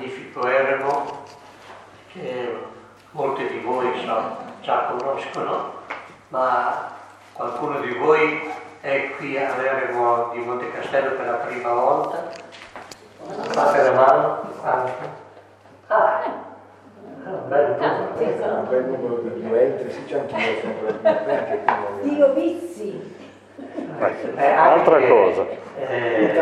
magnifico eremo che molti di voi so, già conoscono, ma qualcuno di voi è qui all'eremo di Monte Castello per la prima volta. Fate la mano, quanto? Ah, un bel numero. Un bel numero di due, sì, c'è anche io. Dio vizi. Eh, Altra cosa. Eh,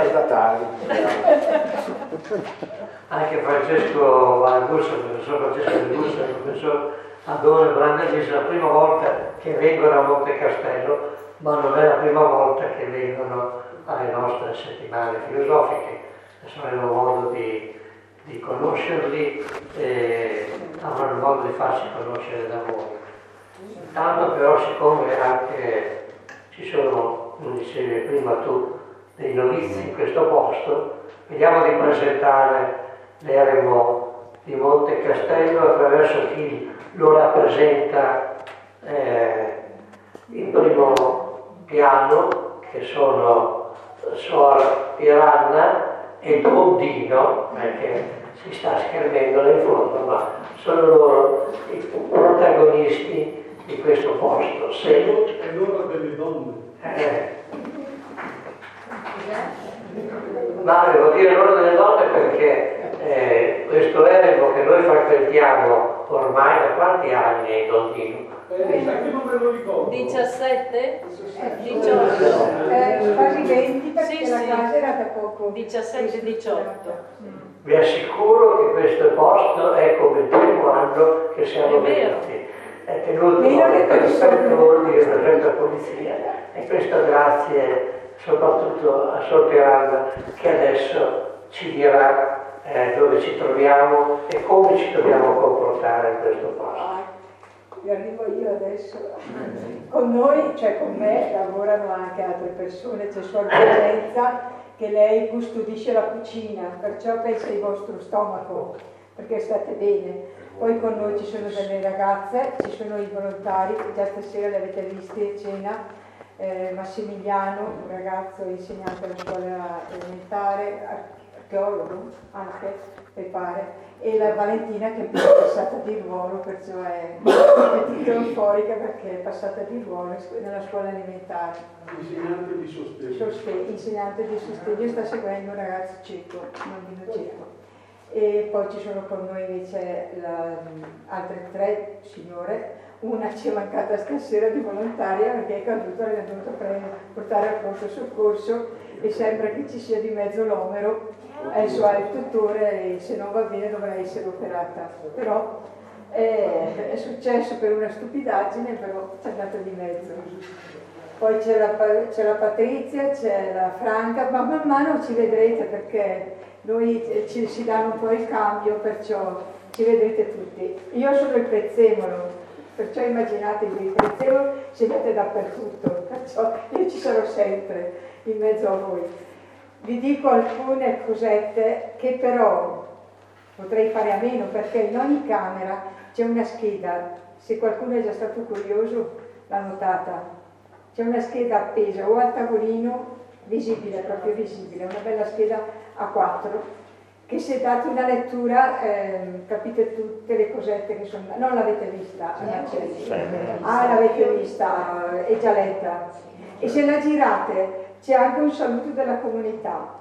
anche Francesco Valagusso, il professor Francesco Valagusso, il professor Adone Brandellis, è la prima volta che vengono a Monte Castello, ma non è la prima volta che vengono alle nostre settimane filosofiche. Adesso avremo modo di, di conoscerli e avranno modo di farsi conoscere da voi. Intanto però siccome anche ci sono, come dicevi prima tu, dei novizi in questo posto, vediamo di presentare l'eremo di Monte Castello attraverso chi lo rappresenta eh, in primo piano, che sono Suor Piranna e Dondino, che si sta schermendo in fondo, ma sono loro i protagonisti di questo posto. Se... È l'ora delle donne. Eh, ma devo dire l'ora delle donne perché eh, questo eremo che noi frequentiamo ormai da quanti anni è Dondino? Eh, sai che non me lo ricordo. 17? 18? Eh, quasi 20 perché Sì, la sì. casa era da poco. 17-18. Vi assicuro che questo posto è come il primo anno che siamo venuti. È tenuto per rispetto ordine per la polizia e questo grazie soprattutto a Sor Piranda che adesso ci dirà eh, dove ci troviamo e come ci dobbiamo comportare in questo posto. Ah, vi arrivo io adesso. Con noi, cioè con me, lavorano anche altre persone, c'è Suor Vincenza che lei custodisce la cucina, perciò pensa al vostro stomaco, perché state bene. Poi con noi ci sono delle ragazze, ci sono i volontari, già stasera li avete visti a cena, eh, Massimiliano, un ragazzo insegnante alla scuola elementare, ar- archeologo anche, mi pare, e la Valentina che è passata di ruolo, perciò è, è titoloforica perché è passata di ruolo nella scuola elementare. Insegnante di sostegno. Sospe- insegnante di sostegno sta seguendo un ragazzo cieco, un bambino cieco. E poi ci sono con noi invece la- altre tre signore, una ci è mancata stasera di volontaria perché è caduta dovuto prendere, portare al pronto soccorso e sembra che ci sia di mezzo l'omero, ha il tuttore e se non va bene dovrà essere operata. Però è, è successo per una stupidaggine, però ci è andata di mezzo. Poi c'è la, c'è la Patrizia, c'è la Franca, ma man mano ci vedrete perché noi ci si danno un po' il cambio, perciò ci vedrete tutti. Io sono il prezzemolo, perciò immaginatevi il prezzemolo siete dappertutto, perciò io ci sarò sempre in mezzo a voi. Vi dico alcune cosette che però potrei fare a meno perché in ogni camera c'è una scheda, se qualcuno è già stato curioso l'ha notata, c'è una scheda appesa o al tavolino, visibile, proprio visibile, una bella scheda a quattro, che se date una lettura ehm, capite tutte le cosette che sono... Non l'avete vista? Ah, l'avete vista, è già letta. E se la girate c'è anche un saluto della comunità.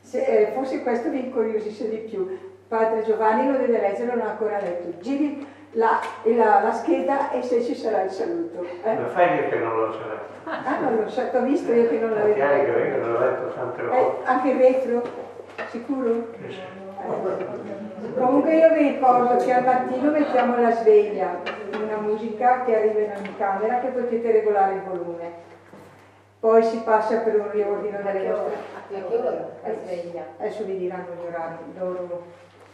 Se, eh, forse questo vi incuriosisce di più. Padre Giovanni lo deve leggere, non l'ha ancora letto. Giri la, la- la scheda e se ci sarà il saluto. eh. Come fai a dire che non lo so? Ah, non lo so, t'ho visto io che non l'avevo Tanti anni che letto. vengo, l'ho letto tante Eh, volte. anche il retro? Sicuro? Sì. Eh. Comunque io vi ricordo che al mattino mettiamo la sveglia, una musica che arriva in ogni camera che potete regolare il volume. Poi si passa per un riordino delle vostre... La sveglia. Adesso vi diranno gli orari, loro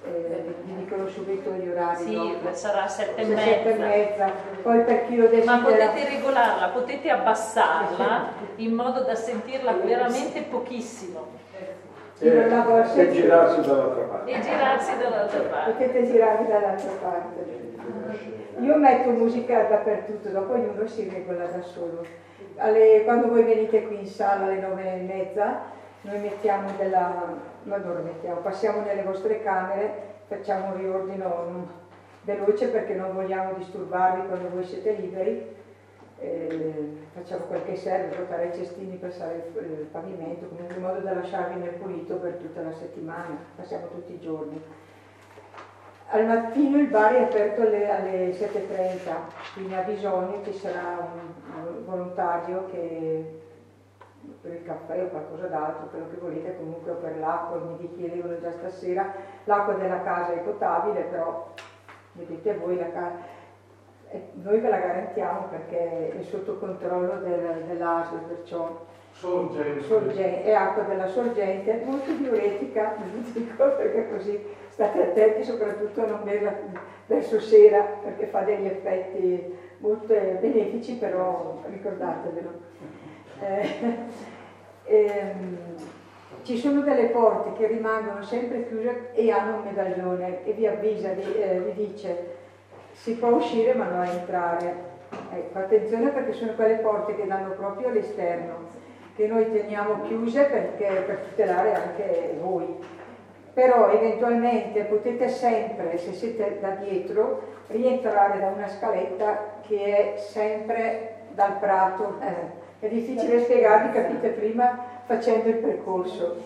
eh, vi dicono subito gli orari. Sì, dopo. sarà sette e Se sette e mezza. mezza. Poi per chi lo desidera... Ma potete regolarla, potete abbassarla in modo da sentirla veramente pochissimo vuole E sentire- girarsi dall'altra parte. e girarsi dall'altra parte. Potete girarvi dall'altra parte. Io metto musica dappertutto, dopo ognuno si regola da solo. Alle- quando voi venite qui in sala alle nove e mezza, noi mettiamo della, ma dove mettiamo? Passiamo nelle vostre camere, facciamo un riordino veloce perché non vogliamo disturbarvi quando voi siete liberi, eh, facciamo quel che serve, portare i cestini, passare il, il pavimento, in modo da lasciarvi nel pulito per tutta la settimana, passiamo tutti i giorni. Al mattino il bar è aperto alle, alle 7.30, quindi ha bisogno ci sarà un, un volontario che per il caffè o qualcosa d'altro, quello che volete, comunque o per l'acqua, mi chiedevano già stasera, l'acqua della casa è potabile, però vedete voi la casa, noi ve la garantiamo perché è sotto controllo del, dell'ASL, perciò sorgente. sorgente, è acqua della sorgente, molto diuretica, vi dico perché così state attenti soprattutto a non berla verso sera perché fa degli effetti molto benefici, però ricordatevelo. Eh, ehm, ci sono delle porte che rimangono sempre chiuse e hanno un medaglione e vi avvisa, vi, eh, vi dice si può uscire ma non entrare. Ecco, attenzione perché sono quelle porte che danno proprio all'esterno, che noi teniamo chiuse perché, per tutelare anche voi. Però eventualmente potete sempre, se siete da dietro, rientrare da una scaletta che è sempre dal prato. Eh, è difficile spiegarvi, capite prima facendo il percorso.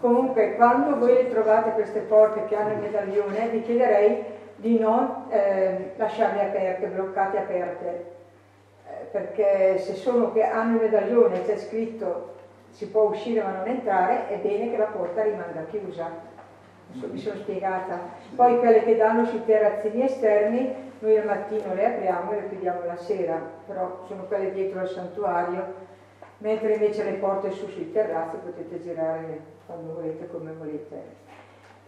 Comunque, quando voi le trovate queste porte che hanno il medaglione, vi chiederei di non eh, lasciarle aperte, bloccate aperte, eh, perché se sono che hanno il medaglione c'è scritto si può uscire ma non entrare, è bene che la porta rimanga chiusa. mi sono spiegata. Poi quelle che danno sui terrazzini esterni, noi al mattino le apriamo e le chiudiamo la sera, però sono quelle dietro al santuario, mentre invece le porte su sui terrazzi potete girare quando volete, come volete.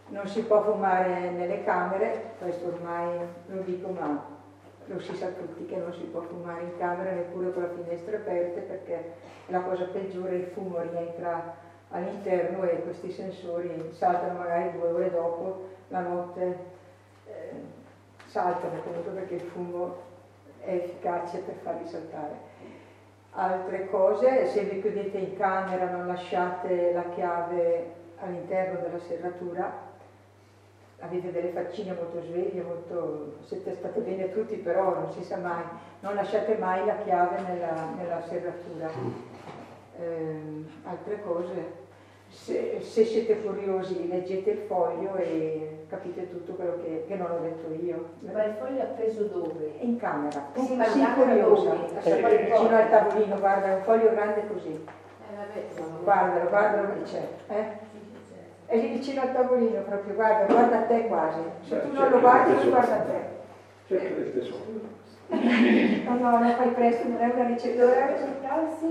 Non si può fumare nelle camere, questo ormai lo dico ma lo si sa tutti che non si può fumare in camera neppure con la finestra aperta perché la cosa peggiore il fumo rientra all'interno e questi sensori saltano magari due ore dopo, la notte eh, saltano comunque perché il fumo è efficace per farli saltare. Altre cose, se vi chiudete in camera non lasciate la chiave all'interno della serratura avete delle faccine molto sveglie, molto, siete state bene tutti, però non si sa mai, non lasciate mai la chiave nella, nella serratura. Eh, altre cose, se, se, siete curiosi leggete il foglio e capite tutto quello che, che, non ho detto io. Ma il foglio è appeso dove? In camera. Sì, ma sì, curiosa. Eh, vicino al tavolino, guarda, è un foglio grande così. Eh, vabbè, guardalo, guardalo che c'è. Eh? è lì vicino al tavolino proprio, guarda, guarda a te quasi. Se tu non lo guardi, non guarda a te. Solo. No, no, non fai presto, non è una ricezione.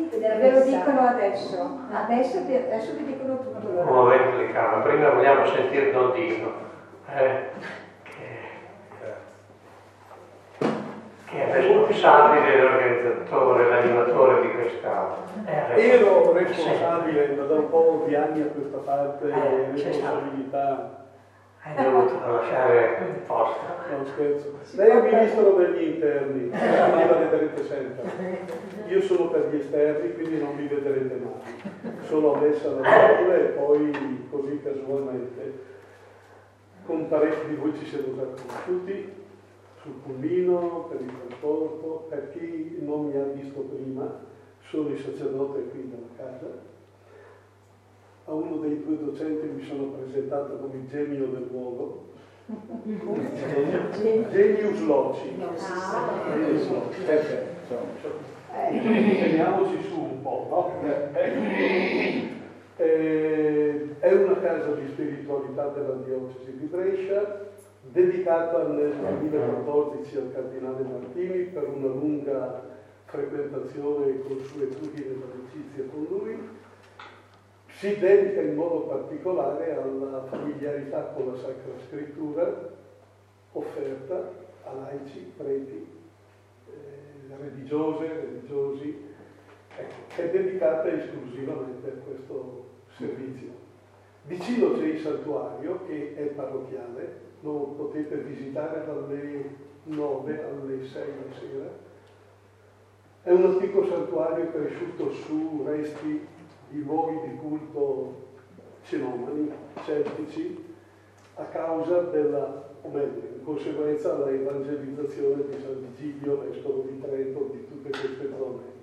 Ve lo dicono adesso. Adesso, adesso vi dicono tutto. Muovete le camere, prima vogliamo sentire Don Dino. Eh? che è responsabile l'organizzatore, l'animatore di questa Ero responsabile da un po' di anni a questa parte, eh, responsabilità. Hai dovuto lasciare il posto. Non scherzo. Lei è ministro degli interni, quindi la vedrete sempre. Io sono per gli esterni, quindi non mi vedrete mai. Sono adesso alla scuola e poi così casualmente con parecchi di voi ci siamo già conosciuti sul pulmino, per il trasporto, per chi non mi ha visto prima, sono il sacerdote qui della casa. A uno dei due docenti mi sono presentato come il genio del luogo. Genius Loci. Genius Loci. Perché? Teniamoci su un po', no? Eh, è una casa di spiritualità della diocesi di Brescia, dedicata nel 2014 al cardinale Martini per una lunga frequentazione e consuetudine d'amicizia con lui, si dedica in modo particolare alla familiarità con la Sacra Scrittura offerta a laici, preti, eh, religiose, religiosi, ecco, è dedicata esclusivamente a questo servizio. Vicino c'è il santuario che è parrocchiale, lo potete visitare dalle 9 alle 6 di sera. È un antico santuario cresciuto su resti di luoghi di culto xenomani celtici a causa della, o meglio, in conseguenza della evangelizzazione di San Vigilio, vescovo di Trento, di tutte queste zone.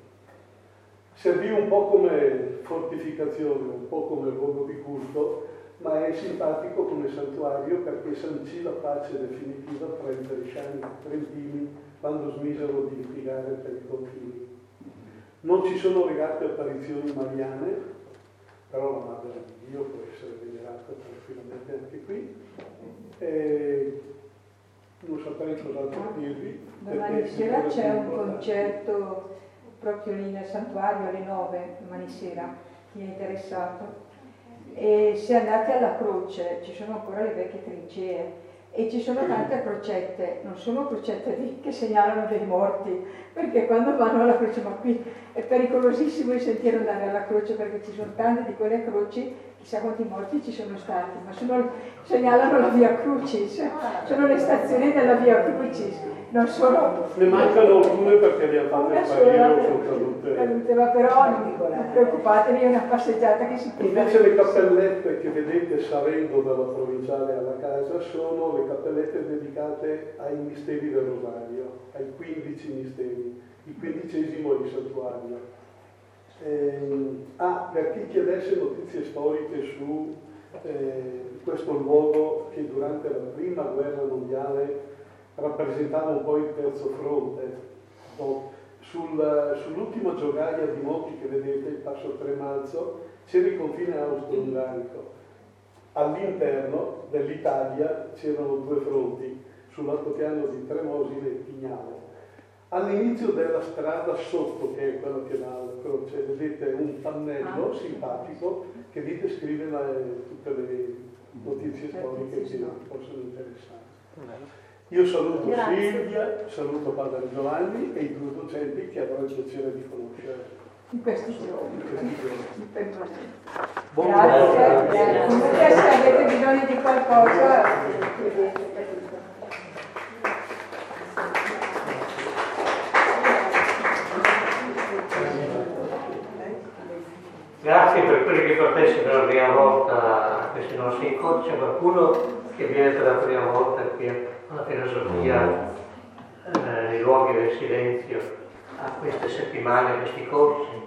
Servì un po' come fortificazione, un po' come luogo di culto, ma è simpatico come santuario perché sancì la pace definitiva tra i bresciani e i trentini quando smisero di litigare per i confini. Non ci sono legate apparizioni mariane, però la Madre di Dio può essere venerata tranquillamente anche qui. E non saprei cos'altro dirvi. Domani sera c'è un concerto proprio lì nel santuario alle 9, domani sera, chi è interessato. E se andate alla croce ci sono ancora le vecchie trincee e ci sono tante crocette, non sono crocette di, che segnalano dei morti, perché quando vanno alla croce, ma qui è pericolosissimo il sentiero andare alla croce perché ci sono tante di quelle croci, chissà quanti morti ci sono stati, ma sono, segnalano la via Crucis, sono le stazioni della via Crucis, non sono... Ne mancano alcune perché le ha fatte sparire o sono cadute. ma però non, preoccupatevi, è una passeggiata che si può Invece le cappellette che vedete salendo dalla provinciale alla casa sono le cappellette dedicate ai misteri del Rosario, ai 15 misteri. Il quindicesimo è il santuario. Ehm, ah, per chi chiedesse notizie storiche su eh, questo luogo che durante la prima guerra mondiale rappresentava un po' il terzo fronte, no? Sul, sull'ultima giogaia di Mocchi che vedete, il passo Tremalzo, c'era il confine austro-ungarico. All'interno dell'Italia c'erano due fronti, sull'altopiano di Tremosine e Pignale. All'inizio della strada sotto, che è quella che va croce, vedete un pannello simpatico che vi descrive la- tutte le notizie storiche che vi possono interessare. Io saluto Grazie. Silvia, saluto Padre Giovanni e i due docenti che avrò il piacere di conoscere in questi giorni. in questi giorni. Per noi. Buon Grazie, grazie. Comunque se avete bisogno di qualcosa, quelli che la prima volta a questi nostri incontri. C'è qualcuno che viene per la prima volta qui alla filosofia, eh, nei luoghi del silenzio, a queste settimane, questi corsi.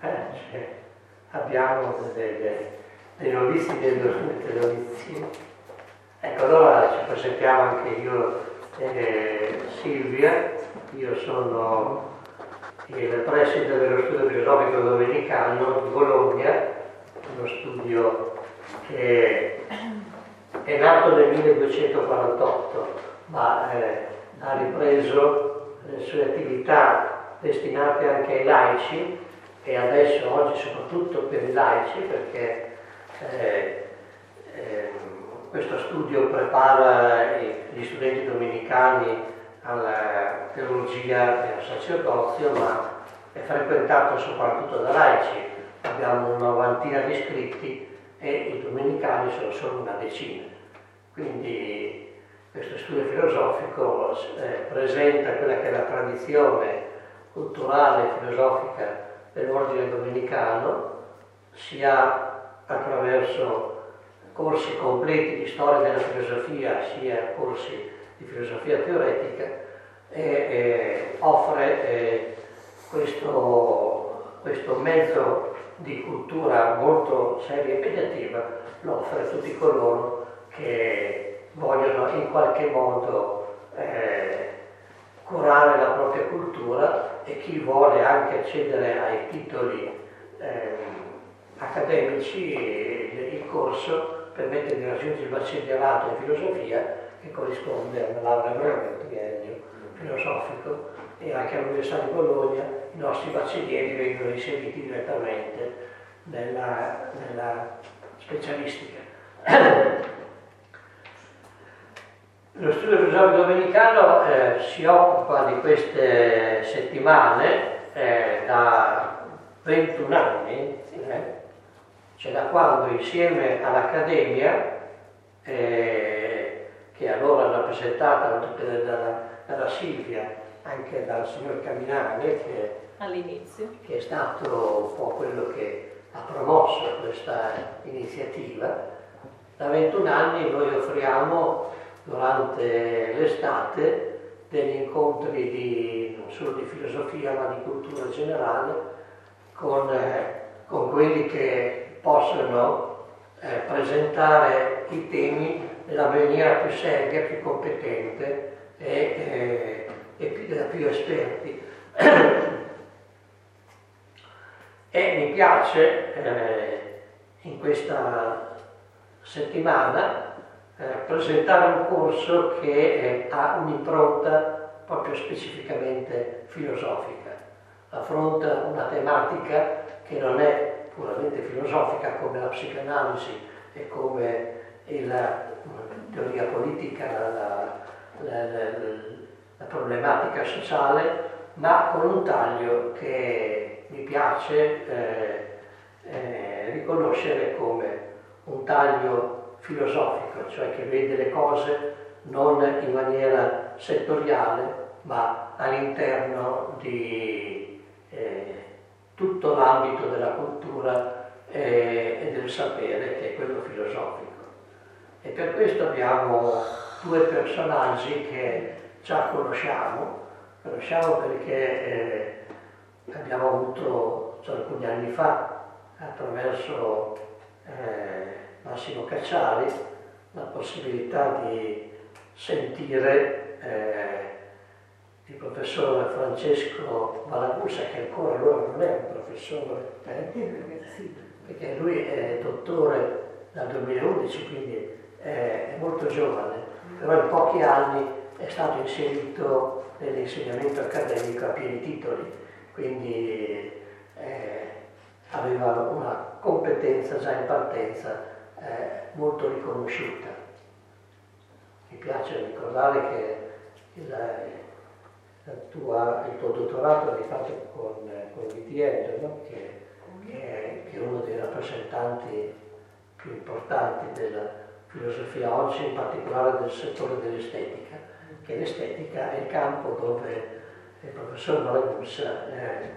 Eh, c'è. abbiamo delle- dei novizi delle delle novizie. Ecco, allora ci presentiamo anche io e Silvia, io sono il preside dello studio filosofico domenicano di Bologna, uno studio che è nato nel 1248, ma eh, ha ripreso le sue attività destinate anche ai laici e adesso oggi soprattutto per i laici perché eh, ehm, questo studio prepara gli studenti domenicani alla teologia e al sacerdozio, ma è frequentato soprattutto da laici. Abbiamo una novantina di iscritti e i domenicani sono solo una decina. Quindi questo studio filosofico eh, presenta quella che è la tradizione culturale e filosofica dell'ordine domenicano, sia attraverso corsi completi di storia della filosofia, sia corsi di filosofia teoretica, e, e offre eh, questo, questo mezzo di cultura molto seria e impegnativa, lo offre a tutti coloro che vogliono in qualche modo eh, curare la propria cultura e chi vuole anche accedere ai titoli ehm, accademici, il, corso permette di raggiungere il baccellierato in filosofia che corrisponde a una laurea veramente triennio filosofico e anche all'Università di Bologna i nostri baccellieri vengono inseriti direttamente nella, nella specialistica. Lo studio filosofico domenicano eh, si occupa di queste settimane eh, da 21 anni, eh, cioè da quando insieme all'Accademia, eh, che allora è rappresentata da- dalla, dalla Silvia, anche dal signor Caminani, che che è stato un po' quello che ha promosso questa iniziativa. Da 21 anni noi offriamo durante l'estate degli incontri di, non solo di filosofia ma di cultura generale con, eh, con quelli che possono eh, presentare i temi nella maniera più seria, più competente e, eh, e più, da più esperti. e mi piace eh, in questa settimana eh, presentare un corso che eh, ha un'impronta proprio specificamente filosofica, affronta una tematica che non è puramente filosofica come la psicanalisi e come la teoria politica, la, la, la, la problematica sociale, ma con un taglio che mi piace eh, eh, riconoscere come un taglio filosofico, cioè che vede le cose non in maniera settoriale, ma all'interno di eh, tutto l'ambito della cultura eh, e del sapere, che è quello filosofico. E per questo abbiamo due personaggi che già conosciamo, conosciamo perché eh, abbiamo avuto già alcuni anni fa attraverso eh, Massimo Cacciari la possibilità di sentire eh, il professor Francesco Malagusa, che ancora allora non è un professore, eh? perché lui è dottore dal 2011, quindi è molto giovane, però in pochi anni è stato inserito nell'insegnamento accademico a pieni titoli, quindi eh, aveva una competenza già in partenza eh, molto riconosciuta. Mi piace ricordare che il, tua, il tuo dottorato l'hai fatto con, con Vitiello, no? che, che, è, che, è, uno dei rappresentanti più importanti della filosofia oggi, in particolare del settore dell'estetica, che l'estetica è il campo dove il professor Malagusa è,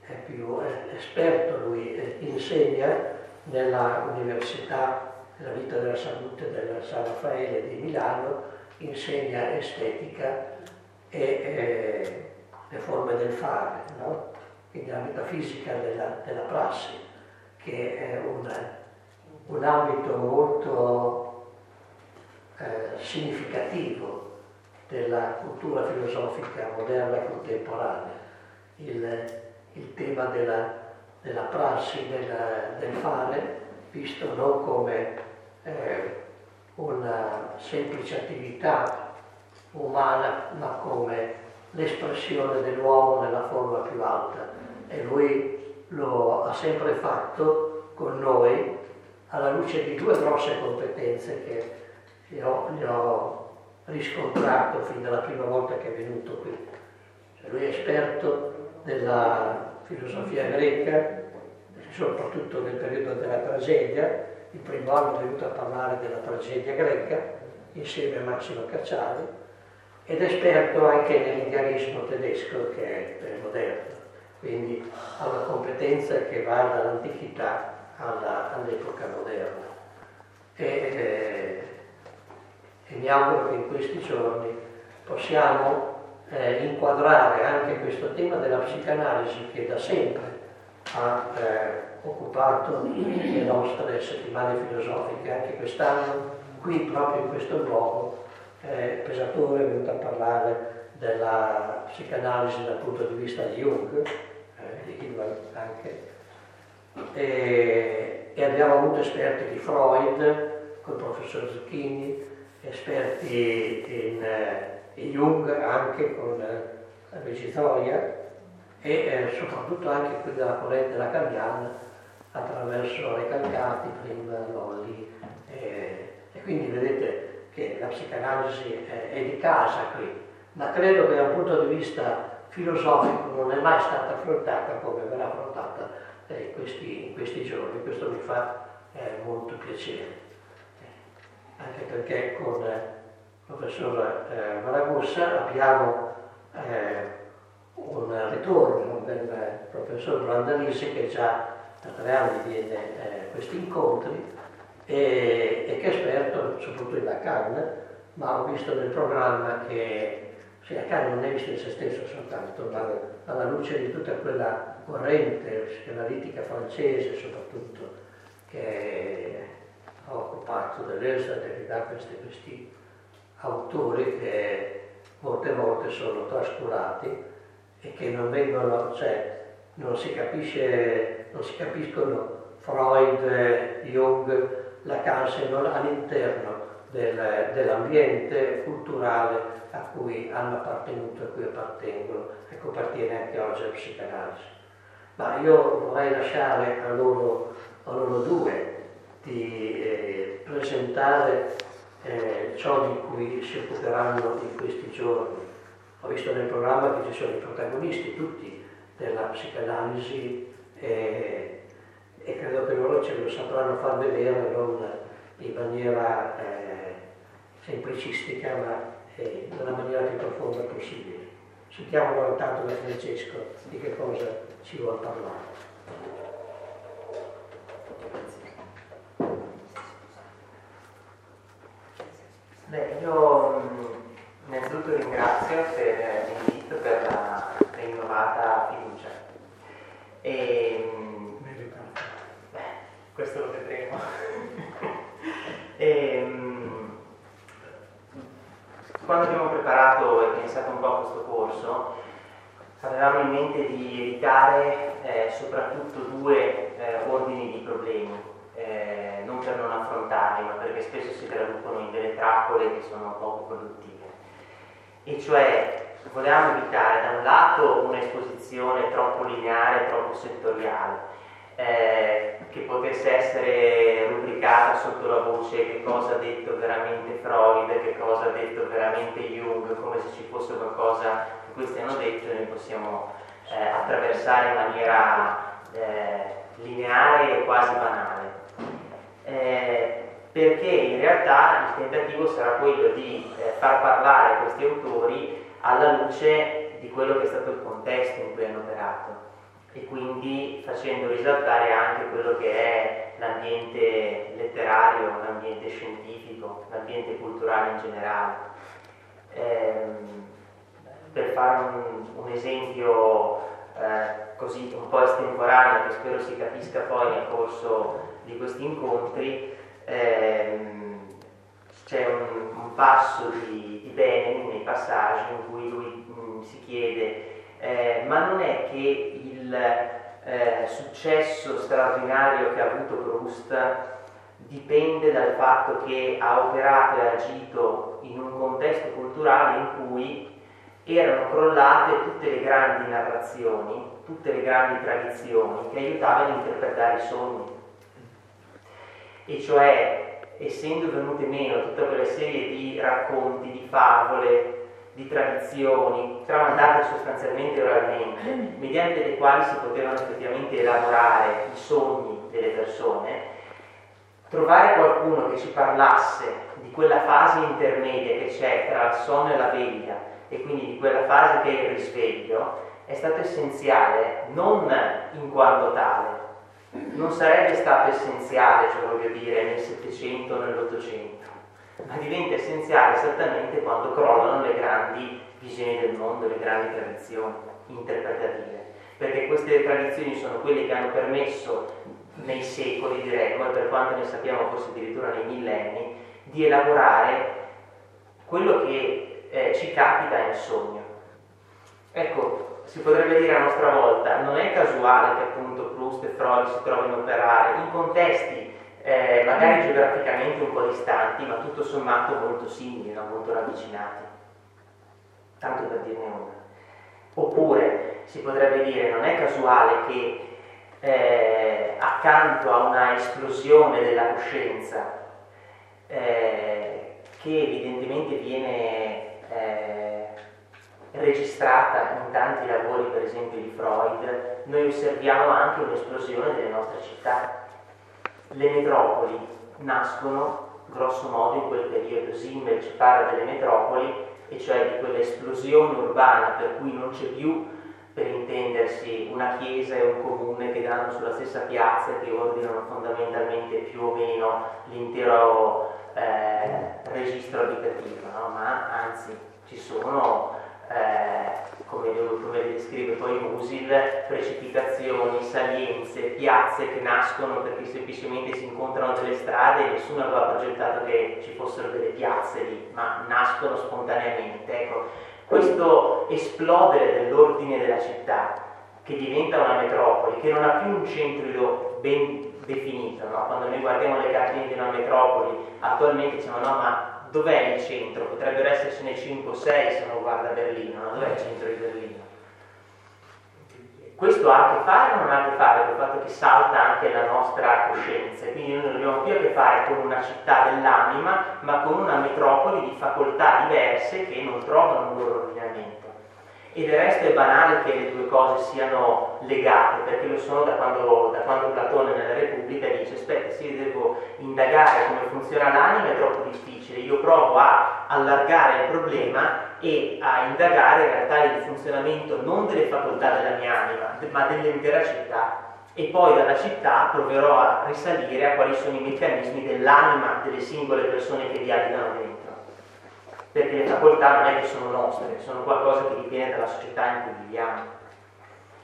è più esperto, lui eh, insegna nella Università della Vita della Salute della San Raffaele di Milano, insegna estetica e eh, le forme del fare, no? quindi la metafisica della, della prassi, che è un, un ambito molto eh, significativo della cultura filosofica moderna e contemporanea. Il, il tema della della prassi del, del fare, visto non come eh, una semplice attività umana, ma come l'espressione dell'uomo nella forma più alta. E lui lo ha sempre fatto con noi alla luce di due grosse competenze che gli ho, gli ho riscontrato fin dalla prima volta che è venuto qui. Cioè lui è esperto della filosofia greca, soprattutto nel periodo della tragedia, il primo anno è venuto a parlare della tragedia greca insieme a Massimo Cacciari ed esperto anche nell'idealismo tedesco che è moderno, quindi ha una competenza che va dall'antichità alla, all'epoca moderna. E, eh, e mi auguro che in questi giorni possiamo eh, inquadrare anche questo tema della psicanalisi che da sempre ha eh, occupato le nostre settimane filosofiche, anche quest'anno qui proprio in questo luogo eh, Pesatore è venuto a parlare della psicanalisi dal punto di vista di Jung, eh, di Hilbert anche, e, e, abbiamo avuto esperti di Freud, col professor Zucchini, esperti in, eh, in Jung anche con la Vigitoria e eh, soprattutto anche qui della corrente lacaniana attraverso Recalcati, prima Lolli eh, e quindi vedete che la psicanalisi è, è, di casa qui, ma credo che dal punto di vista filosofico non è mai stata affrontata come verrà affrontata eh, questi, in, questi, giorni, questo mi fa eh, molto piacere, anche perché con professor eh, Maragussa abbiamo eh, un ritorno del professor Brandalisi che già da tre anni viene eh, questi incontri e, e, che è esperto soprattutto in Lacan, ma ho visto nel programma che sì, Lacan non è visto in se stesso soltanto, ma alla luce di tutta quella corrente psicoanalitica francese soprattutto, che ha occupato Deleuze, Derrida, questi, questi autori che molte volte sono trascurati e che non vengono, cioè non si capisce, non si capiscono Freud, Jung, Lacan se non all'interno del, dell'ambiente culturale a cui hanno appartenuto e a cui appartengono, ecco appartiene anche oggi alla psicanalisi. Ma io vorrei lasciare a loro, a loro due di eh, presentare eh, ciò di cui si occuperanno in questi giorni. Ho visto nel programma che ci sono i protagonisti tutti della psicanalisi eh, e credo che loro ce lo sapranno far vedere non in maniera eh, semplicistica ma eh, nella maniera più profonda possibile. Sentiamo intanto da Francesco di che cosa ci vuole parlare. Beh, io innanzitutto ringrazio per l'invito, per la rinnovata fiducia. E, beh, questo lo vedremo. e, quando abbiamo preparato e pensato un po' a questo corso, avevamo in mente di evitare eh, soprattutto due eh, ordini di problemi eh, non per non affrontarli, ma perché spesso si traducono in delle trappole che sono poco produttive. E cioè volevamo evitare da un lato un'esposizione troppo lineare, troppo settoriale, eh, che potesse essere rubricata sotto la voce che cosa ha detto veramente Freud, che cosa ha detto veramente Jung, come se ci fosse qualcosa che questi hanno detto e noi possiamo eh, attraversare in maniera eh, lineare e quasi banale. Eh, perché in realtà il tentativo sarà quello di eh, far parlare questi autori alla luce di quello che è stato il contesto in cui hanno operato e quindi facendo risaltare anche quello che è l'ambiente letterario, l'ambiente scientifico, l'ambiente culturale in generale. Eh, per fare un, un esempio eh, così un po' estemporaneo che spero si capisca poi nel corso di questi incontri ehm, c'è un, un, passo di, di Benjamin nei passaggi in cui lui mh, mm, si chiede eh, ma non è che il eh, successo straordinario che ha avuto Proust dipende dal fatto che ha operato e agito in un contesto culturale in cui erano crollate tutte le grandi narrazioni, tutte le grandi tradizioni che aiutavano a interpretare i sogni e cioè essendo venute meno tutta quella serie di racconti, di favole, di tradizioni tramandate sostanzialmente oralmente, mediante le quali si potevano effettivamente elaborare i sogni delle persone, trovare qualcuno che ci parlasse di quella fase intermedia che c'è tra il sonno e la veglia e quindi di quella fase che è il risveglio, è stato essenziale non in quanto tale, non sarebbe stato essenziale, cioè voglio dire, nel Settecento o nell'Ottocento, ma diventa essenziale esattamente quando crollano le grandi visioni del mondo, le grandi tradizioni interpretative, perché queste tradizioni sono quelle che hanno permesso nei secoli, diremmo, e per quanto ne sappiamo forse addirittura nei millenni, di elaborare quello che eh, ci capita in sogno. Ecco, si potrebbe dire a nostra volta, non è casuale che appunto Proust e Freud si trovino a operare in contesti eh, magari geograficamente un po' distanti, ma tutto sommato molto simili, no? molto ravvicinati. Tanto per dirne una. Oppure si potrebbe dire, non è casuale che eh, accanto a una esplosione della coscienza, eh, che evidentemente viene eh, registrata in tanti lavori, per esempio di Freud, noi osserviamo anche un'esplosione delle nostre città. Le metropoli nascono grosso modo in quel periodo. Simmel ci parla delle metropoli, e cioè di quell'esplosione urbana per cui non c'è più per intendersi una chiesa e un comune che danno sulla stessa piazza e che ordinano fondamentalmente più o meno l'intero eh, registro abitativo, no? ma anzi ci sono, eh, come, come le descrive poi Musil, precipitazioni, salienze, piazze che nascono perché semplicemente si incontrano delle strade e nessuno aveva progettato che ci fossero delle piazze lì, ma nascono spontaneamente. Ecco, questo esplodere dell'ordine della città, che diventa una metropoli, che non ha più un centro ben definito, no? quando noi guardiamo le carte di una metropoli, attualmente diciamo no, ma dov'è il centro? Potrebbero essercene 5 o 6 se uno guarda Berlino, no? dov'è il centro di Berlino? Questo ha a che fare o non ha a che fare con il fatto che salta anche la nostra coscienza, quindi noi non abbiamo più a che fare con una città dell'anima, ma con una metropoli di facoltà diverse che non trovano un loro ordinamento. E del resto è banale che le due cose siano legate, perché lo sono da quando, da quando Platone nella Repubblica dice aspetta, se io devo indagare come funziona l'anima è troppo difficile, io provo a allargare il problema e a indagare in realtà il funzionamento non delle facoltà della mia anima, ma dell'intera città. E poi dalla città proverò a risalire a quali sono i meccanismi dell'anima delle singole persone che vi abitano dentro. Perché le facoltà non è che sono nostre, sono qualcosa che dipende dalla società in cui viviamo.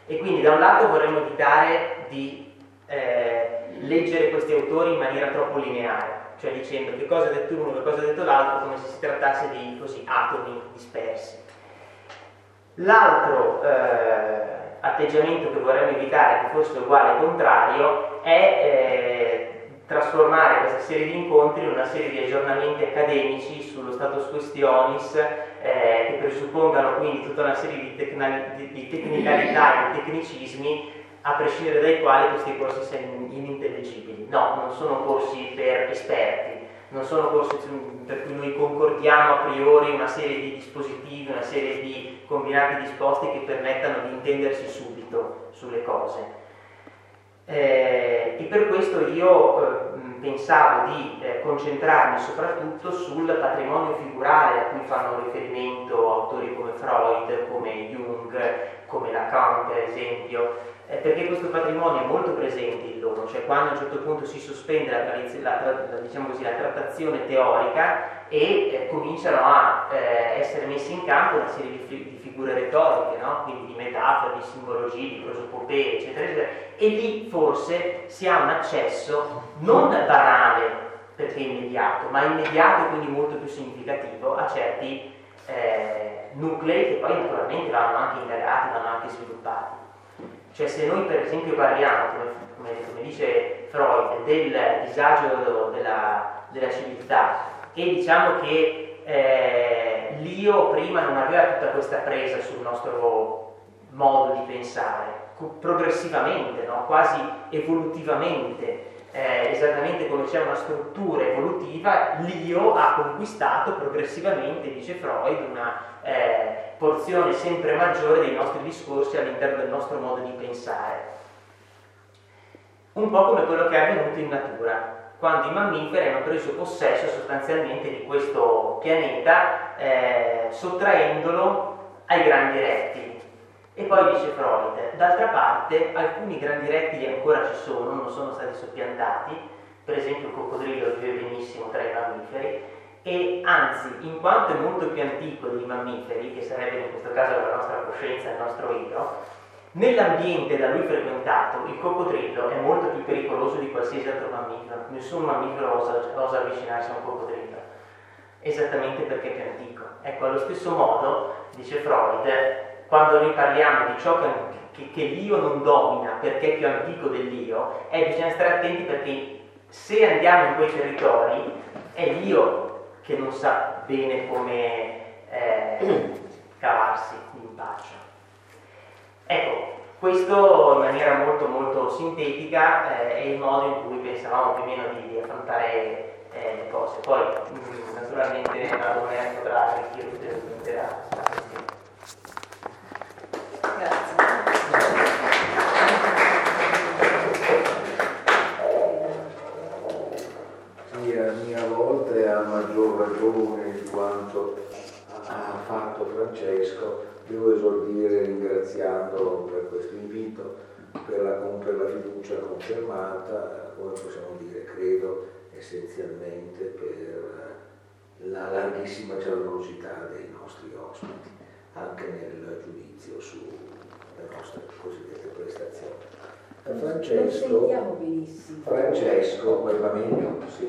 E quindi da un lato vorremmo evitare di eh, leggere questi autori in maniera troppo lineare, cioè dicendo che cosa ha detto l'uno, che cosa ha detto l'altro, come se si trattasse di così, atomi dispersi. L'altro eh, atteggiamento che vorremmo evitare, che fosse uguale al contrario, è eh, trasformare questa serie di incontri in una serie di aggiornamenti accademici sullo status questionis eh, che presuppongano quindi tutta una serie di, tecna- di, tecnicalità e di tecnicismi a prescindere dai quali questi corsi siano inintelligibili. No, non sono corsi per esperti, non sono corsi per cui noi concordiamo a priori una serie di dispositivi, una serie di combinati disposti che permettano di intendersi subito sulle cose. Eh, e per questo io eh, pensavo di eh, concentrarmi soprattutto sul patrimonio figurale a cui fanno riferimento autori come Freud, come Jung, come Lacan per esempio, eh, perché questo patrimonio è molto presente in loro, cioè quando a un certo punto si sospende la, la, la, diciamo così, la trattazione teorica e eh, cominciano a eh, essere messe in campo una serie di, di figure retoriche, no? quindi di metafore, di simbologie, di prosopopee, eccetera, eccetera, e lì forse si ha un accesso non banale perché immediato, ma immediato e quindi molto più significativo a certi eh, nuclei che poi naturalmente vanno anche indagati, vanno anche sviluppati. Cioè se noi per esempio parliamo, come, come, come dice Freud, del disagio della, della civiltà e diciamo che eh, l'io prima non aveva tutta questa presa sul nostro modo di pensare, progressivamente, no? quasi evolutivamente, eh, esattamente come c'è una struttura evolutiva, l'io ha conquistato progressivamente, dice Freud, una eh, porzione sempre maggiore dei nostri discorsi all'interno del nostro modo di pensare. Un po' come quello che è avvenuto in natura, quando i mammiferi hanno preso possesso sostanzialmente di questo pianeta, eh, sottraendolo ai grandi rettili. E poi dice Freud, d'altra parte alcuni grandi rettili ancora ci sono, non sono stati soppiantati, per esempio il coccodrillo vive benissimo tra i mammiferi, e anzi, in quanto è molto più antico dei mammiferi, che sarebbe in questo caso la nostra coscienza, il nostro io, nell'ambiente da lui frequentato il coccodrillo è molto più pericoloso di qualsiasi altro mammifero, nessun mammifero osa, osa avvicinarsi a un coccodrillo, esattamente perché è più antico. Ecco, allo stesso modo, dice Freud, quando noi parliamo di ciò che, che, che l'io non domina perché è più antico dell'io, eh, bisogna stare attenti perché se andiamo in quei territori è l'io che non sa bene come eh, cavarsi pace. Ecco, questo in maniera molto molto sintetica eh, è il modo in cui pensavamo più o meno di, di affrontare eh, le cose. Poi mm, naturalmente Adone potrà arricchire ulteriormente la questione. Sì, a mia volta e a maggior ragione di quanto ha fatto Francesco, devo esordire ringraziando per questo invito, per la, per la fiducia confermata, come possiamo dire, credo essenzialmente per la larghissima generosità dei nostri ospiti, anche nel giudizio sulle nostre cosiddette prestazioni. Francesco, Francesco, va meglio? Sì.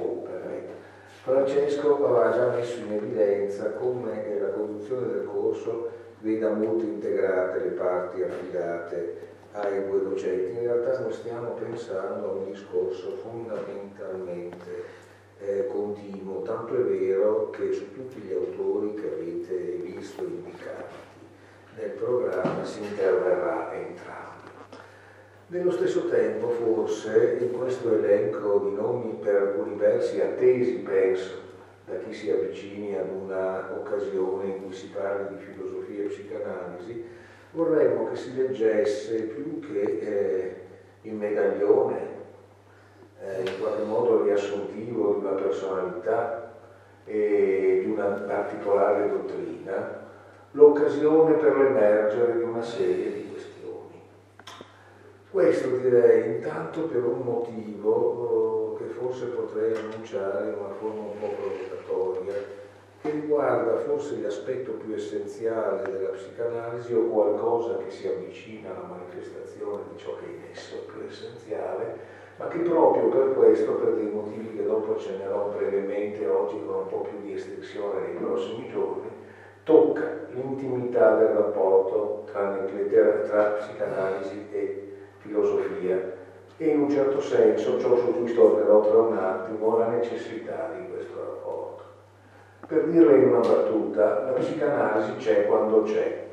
Francesco aveva già messo in evidenza come la conduzione del corso veda molto integrate le parti affidate ai due docenti. In realtà noi stiamo pensando a un discorso fondamentalmente eh, continuo, tanto è vero che su tutti gli autori che avete visto indicati nel programma si interverrà entrambi. Nello stesso tempo, forse, in questo elenco di nomi per alcuni versi attesi, penso, da chi si avvicini ad una occasione in cui si parli di filosofia psicanalisi, vorremmo che si leggesse più che eh, il medaglione, eh, in qualche modo riassuntivo di una personalità e di una particolare dottrina, l'occasione per l'emergere di una serie di questo direi intanto per un motivo eh, che forse potrei annunciare in una forma un po' provocatoria, che riguarda forse l'aspetto più essenziale della psicanalisi o qualcosa che si avvicina alla manifestazione di ciò che in esso è più essenziale, ma che proprio per questo, per dei motivi che dopo accennerò brevemente oggi con un po' più di estensione nei prossimi giorni, tocca l'intimità del rapporto tra, tra psicanalisi e filosofia e in un certo senso, ciò su cui tornerò tra un attimo, la necessità di questo rapporto. Per dirla in una battuta, la psicanalisi c'è quando c'è.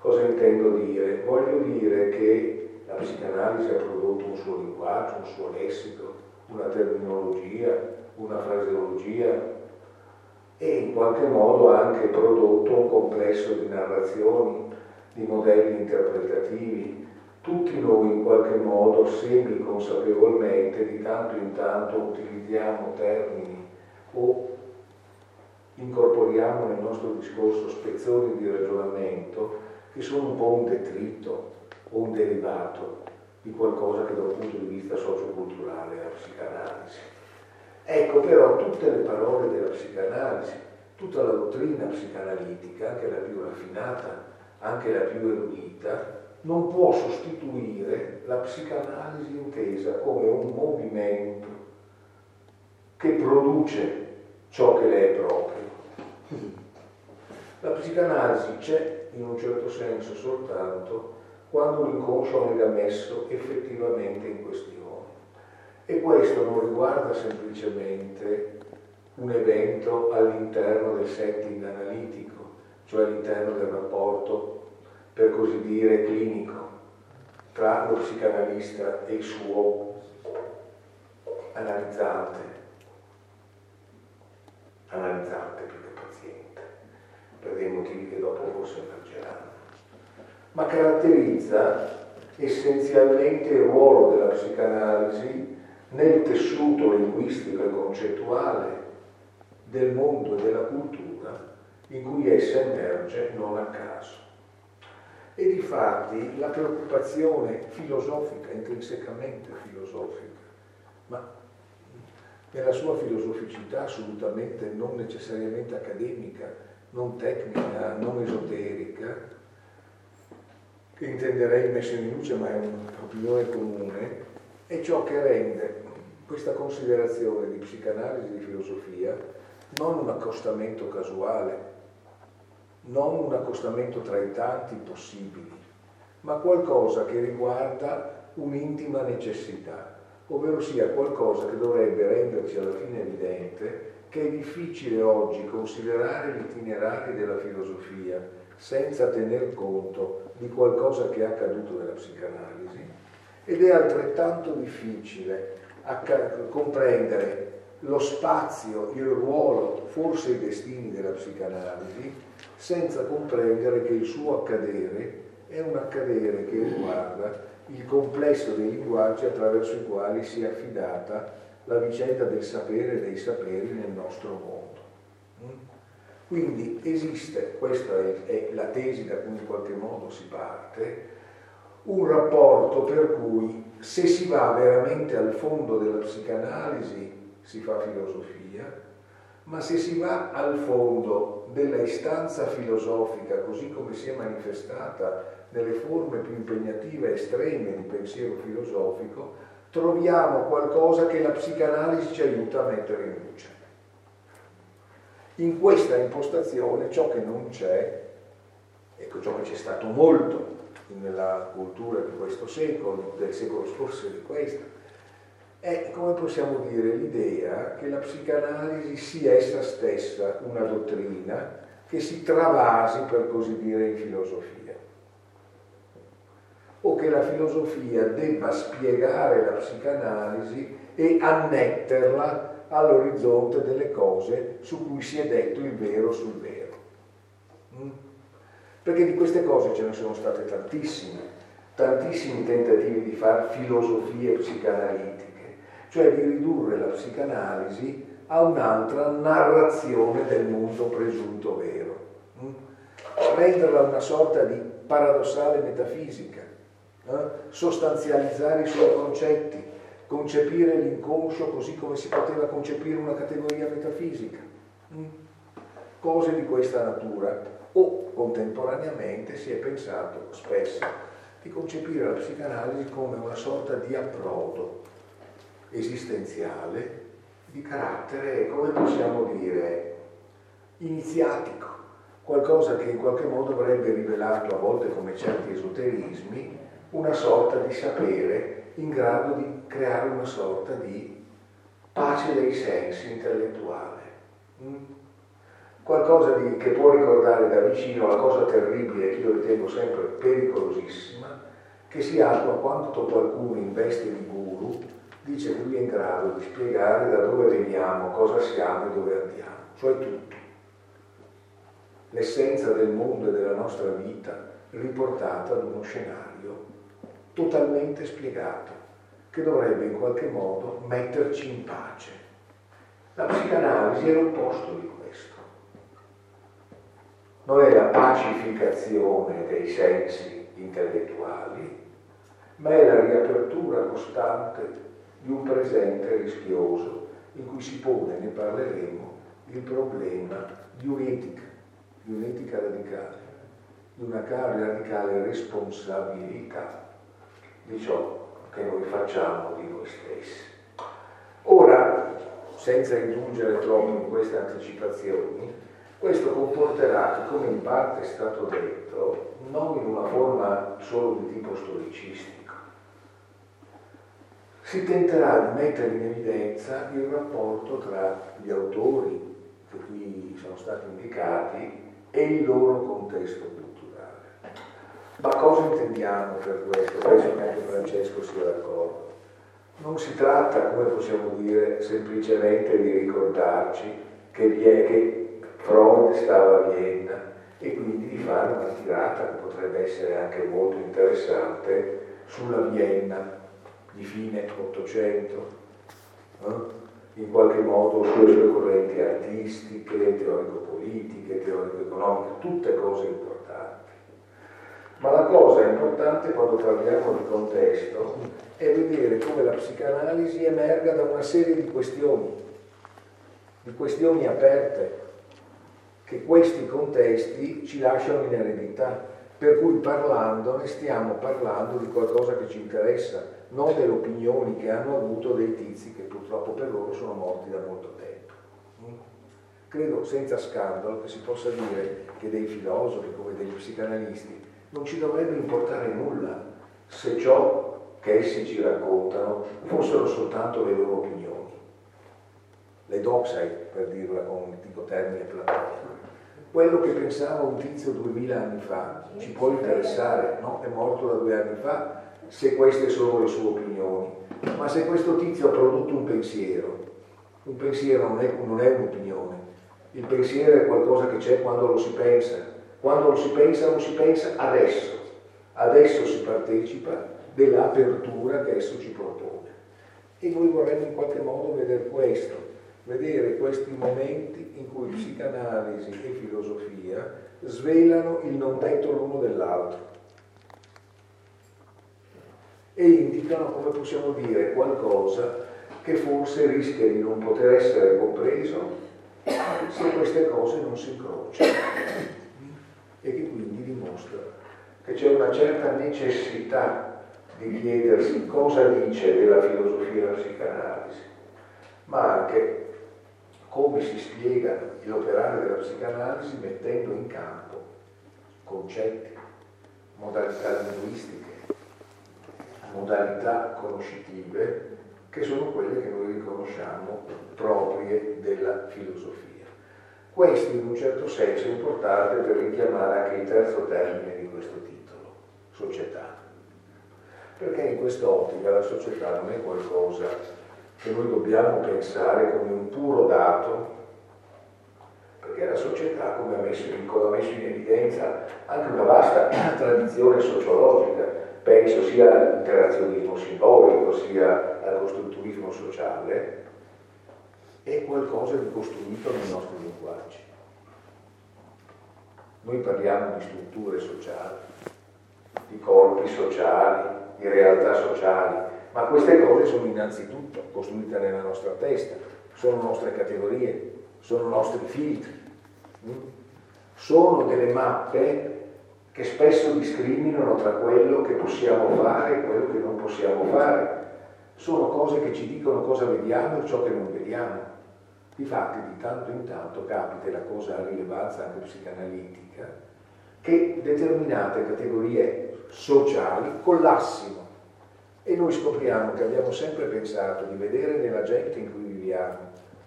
Cosa intendo dire? Voglio dire che la psicanalisi ha prodotto un suo linguaggio, un suo lessico, una terminologia, una fraseologia e in qualche modo ha anche prodotto un complesso di narrazioni, di modelli interpretativi, tutti noi in qualche modo, semi-consapevolmente, di tanto in tanto utilizziamo termini o incorporiamo nel nostro discorso spezzoni di ragionamento che sono un po' un detrito o un derivato di qualcosa che dal punto di vista socioculturale è la psicanalisi. Ecco però tutte le parole della psicanalisi, tutta la dottrina psicanalitica, anche la più raffinata, anche la più erudita, non può sostituire la psicanalisi intesa come un movimento che produce ciò che le è proprio. La psicanalisi c'è in un certo senso soltanto quando l'inconscio venga messo effettivamente in questione. E questo non riguarda semplicemente un evento all'interno del setting analitico, cioè all'interno del rapporto per così dire, clinico tra lo psicanalista e il suo analizzante, più che paziente, per dei motivi che dopo forse emergeranno, ma caratterizza essenzialmente il ruolo della psicanalisi nel tessuto linguistico e concettuale del mondo e della cultura in cui essa emerge non a caso. E di fatti la preoccupazione filosofica, intrinsecamente filosofica, ma nella sua filosoficità assolutamente non necessariamente accademica, non tecnica, non esoterica, che intenderei messa in luce ma è un'opinione comune, è ciò che rende questa considerazione di psicanalisi e di filosofia non un accostamento casuale, non un accostamento tra i tanti possibili, ma qualcosa che riguarda un'intima necessità, ovvero sia qualcosa che dovrebbe renderci alla fine evidente che è difficile oggi considerare gli itinerari della filosofia senza tener conto di qualcosa che è accaduto nella psicanalisi ed è altrettanto difficile comprendere lo spazio, il ruolo, forse i destini della psicanalisi senza comprendere che il suo accadere è un accadere che riguarda il complesso dei linguaggi attraverso i quali si è affidata la vicenda del sapere e dei saperi nel nostro mondo. Mm? Quindi esiste, questa è, la tesi da cui in qualche modo si parte, un rapporto per cui se si va veramente al fondo della psicanalisi si fa filosofia, ma se si va al fondo della istanza filosofica così come si è manifestata nelle forme più impegnative e estreme di pensiero filosofico, troviamo qualcosa che la psicanalisi ci aiuta a mettere in luce. In questa impostazione ciò che non c'è, ecco ciò che c'è stato molto nella cultura di questo secolo, del secolo scorso e di questo, è, come possiamo dire, l'idea che la psicanalisi sia essa stessa una dottrina che si travasi, per così dire, in filosofia o che la filosofia debba spiegare la psicanalisi e annetterla all'orizzonte delle cose su cui si è detto il vero sul vero. Mm? Perché di queste cose ce ne sono state tantissime, tantissimi tentativi di fare filosofie psicanalitiche, cioè di ridurre la psicanalisi a un'altra narrazione del mondo presunto vero, mm? renderla una sorta di paradossale metafisica eh? sostanzializzare i suoi concetti, concepire l'inconscio così come si poteva concepire una categoria metafisica. Mm? Cose di questa natura. O contemporaneamente si è pensato spesso di concepire la psicanalisi come una sorta di approdo esistenziale di carattere, come possiamo dire, iniziatico, qualcosa che in qualche modo avrebbe rivelato a volte come certi esoterismi una sorta di sapere in grado di creare una sorta di pace dei sensi intellettuale. Mm? Qualcosa di, che può ricordare da vicino la cosa terribile che io ritengo sempre pericolosissima, che si attua quando qualcuno in veste di guru dice che lui è in grado di spiegare da dove veniamo, cosa siamo e dove andiamo, cioè tutto. L'essenza del mondo e della nostra vita riportata ad uno scenario totalmente spiegato, che dovrebbe in qualche modo metterci in pace. La psicanalisi è l'opposto di questo. Non è la pacificazione dei sensi intellettuali, ma è la riapertura costante di un presente rischioso in cui si pone, ne parleremo, il problema di un'etica, di un'etica radicale, di una radicale responsabilità di ciò che noi facciamo di noi stessi. Ora, senza indulgere troppo in queste anticipazioni, questo comporterà come in parte è stato detto, non in una forma solo di tipo storicistico, si tenterà di mettere in evidenza il rapporto tra gli autori che qui sono stati indicati e il loro contesto ma cosa intendiamo per questo? Penso che Francesco sia d'accordo. Non si tratta, come possiamo dire, semplicemente di ricordarci che, è, che Freud stava a Vienna e quindi di fare una tirata che potrebbe essere anche molto interessante sulla Vienna di fine Ottocento, eh? in qualche modo sulle sue correnti artistiche, teorico-politiche, teorico-economiche, tutte cose importanti ma la cosa importante quando parliamo di contesto è vedere come la psicanalisi emerga da una serie di questioni, di questioni aperte, che questi contesti ci lasciano in eredità, per cui parlandone stiamo parlando di qualcosa che ci interessa, non delle opinioni che hanno avuto dei tizi che purtroppo per loro sono morti da molto tempo. Credo senza scandalo che si possa dire che dei filosofi come degli psicanalisti non ci dovrebbe importare nulla se ciò che essi ci raccontano fossero soltanto le loro opinioni. Le doxai, per dirla con un antico termine platonico. Quello che pensava un tizio duemila anni fa ci può interessare, no? È morto da due anni fa, se queste sono le sue opinioni. Ma se questo tizio ha prodotto un pensiero, un pensiero non è, non è un'opinione, il pensiero è qualcosa che c'è quando lo si pensa, quando si pensa, non si pensa adesso. Adesso si partecipa dell'apertura che esso ci propone. E noi vorremmo in qualche modo vedere questo, vedere questi momenti in cui psicanalisi e filosofia svelano il non detto l'uno dell'altro e indicano come possiamo dire qualcosa che forse rischia di non poter essere compreso se queste cose non si incrociano e che quindi dimostra che c'è una certa necessità di chiedersi cosa dice della filosofia la psicanalisi, ma anche come si spiega l'operare della psicanalisi mettendo in campo concetti, modalità linguistiche, modalità conoscitive che sono quelle che noi riconosciamo proprie della filosofia. Questo in un certo senso è importante per richiamare anche il terzo termine di questo titolo, società. Perché in quest'ottica la società non è qualcosa che noi dobbiamo pensare come un puro dato, perché la società, come ha messo, ha messo in evidenza anche una vasta tradizione sociologica, penso sia all'interazionismo simbolico, sia al costrutturismo sociale, è qualcosa di costruito nei nostri linguaggi. Noi parliamo di strutture sociali, di corpi sociali, di realtà sociali, ma queste cose sono innanzitutto costruite nella nostra testa, sono nostre categorie, sono nostri filtri, mm? sono delle mappe che spesso discriminano tra quello che possiamo fare e quello che non possiamo fare. Sono cose che ci dicono cosa vediamo e ciò che non vediamo. Difatti di tanto in tanto capita la cosa a rilevanza anche psicanalitica, che determinate categorie sociali collassino e noi scopriamo che abbiamo sempre pensato di vedere nella gente in cui viviamo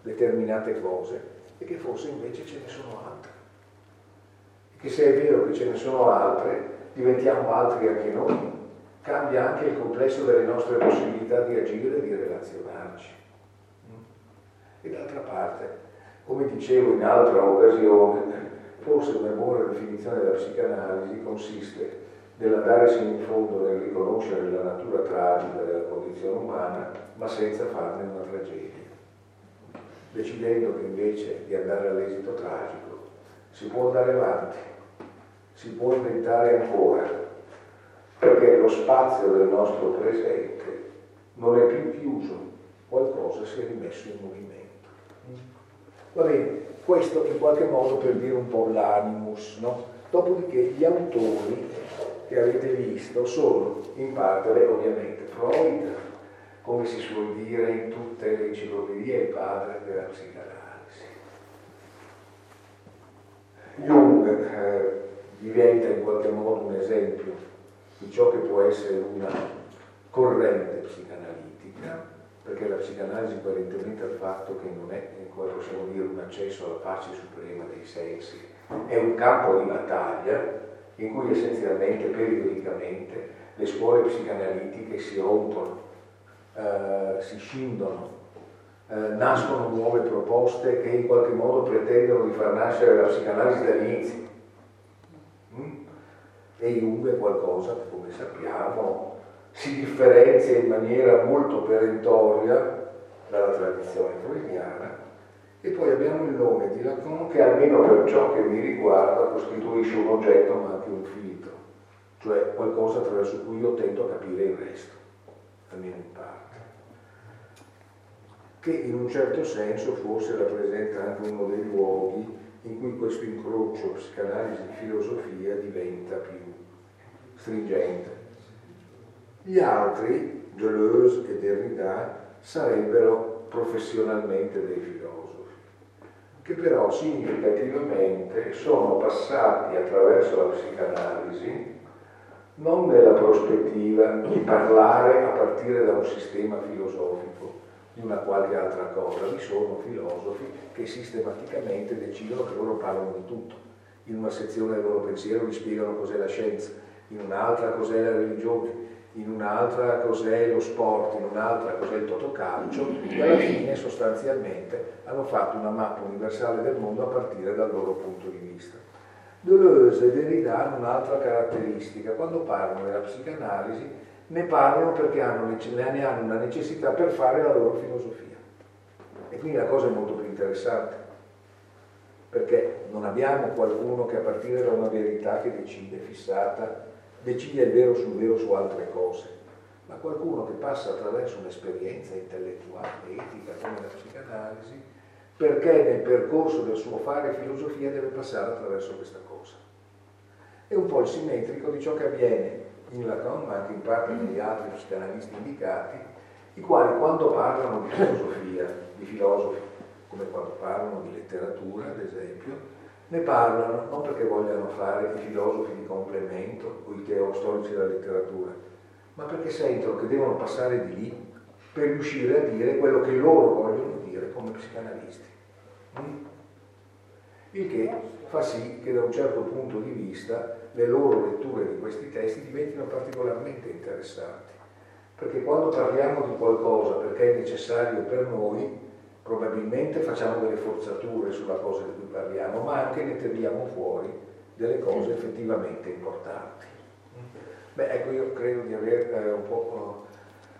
determinate cose e che forse invece ce ne sono altre. E che se è vero che ce ne sono altre, diventiamo altri anche noi. Cambia anche il complesso delle nostre possibilità di agire e di relazionarci. E d'altra parte, come dicevo in altra occasione, forse una buona definizione della psicanalisi consiste nell'andare sino in fondo nel riconoscere la natura tragica della condizione umana, ma senza farne una tragedia. Decidendo che invece di andare all'esito tragico si può andare avanti, si può inventare ancora, perché lo spazio del nostro presente non è più chiuso, qualcosa si è rimesso in movimento. Va bene, questo in qualche modo per dire un po' l'animus, no? Dopodiché gli autori che avete visto sono in parte, ovviamente, Freud, come si suol dire in tutte le enciclopedie, il padre della psicanalisi. Jung eh, diventa in qualche modo un esempio di ciò che può essere una corrente psicanalitica, perché la psicanalisi apparentemente al fatto che non è, come possiamo dire, un accesso alla pace suprema dei sensi, è un campo di battaglia in cui essenzialmente, periodicamente, le scuole psicanalitiche si rompono, eh, si scindono, eh, nascono nuove proposte che in qualche modo pretendono di far nascere la psicanalisi dall'inizio. Mm? E Jung è qualcosa che, come sappiamo, si differenzia in maniera molto perentoria dalla tradizione freudiana e poi abbiamo il nome di Lacan che almeno per ciò che mi riguarda costituisce un oggetto ma anche un filtro, cioè qualcosa attraverso cui io tento a capire il resto, almeno in parte, che in un certo senso forse rappresenta anche uno dei luoghi in cui questo incrocio psicanalisi-filosofia diventa più stringente. Gli altri, Deleuze e Derrida, sarebbero professionalmente dei filosofi, che però significativamente sono passati attraverso la psicanalisi non nella prospettiva di parlare a partire da un sistema filosofico, di una qualche altra cosa. Vi sono filosofi che sistematicamente decidono che loro parlano di tutto. In una sezione del loro pensiero vi spiegano cos'è la scienza, in un'altra cos'è la religione, in un'altra cos'è lo sport, in un'altra cos'è il totocalcio e alla fine sostanzialmente hanno fatto una mappa universale del mondo a partire dal loro punto di vista. Deleuze e Derrida hanno un'altra caratteristica, quando parlano della psicanalisi ne parlano perché hanno, ne hanno una necessità per fare la loro filosofia. E quindi la cosa è molto più interessante, perché non abbiamo qualcuno che a partire da una verità che decide, fissata, decide il vero sul vero su altre cose, ma qualcuno che passa attraverso un'esperienza intellettuale, etica, come la psicanalisi, perché nel percorso del suo fare filosofia deve passare attraverso questa cosa. È un po' il simmetrico di ciò che avviene in Lacan, ma anche in parte negli altri psicanalisti indicati, i quali quando parlano di filosofia, di filosofi, come quando parlano di letteratura, ad esempio, ne parlano non perché vogliano fare i filosofi di complemento o i teostorici della letteratura, ma perché sentono che devono passare di lì per riuscire a dire quello che loro vogliono dire come psicanalisti. Mm? Il che fa sì che da un certo punto di vista le loro letture di questi testi diventino particolarmente interessanti. Perché quando parliamo di qualcosa perché è necessario per noi, probabilmente facciamo delle forzature sulla cosa di cui parliamo, ma anche ne tiriamo fuori delle cose effettivamente importanti. Beh, ecco, io credo di aver eh, un po'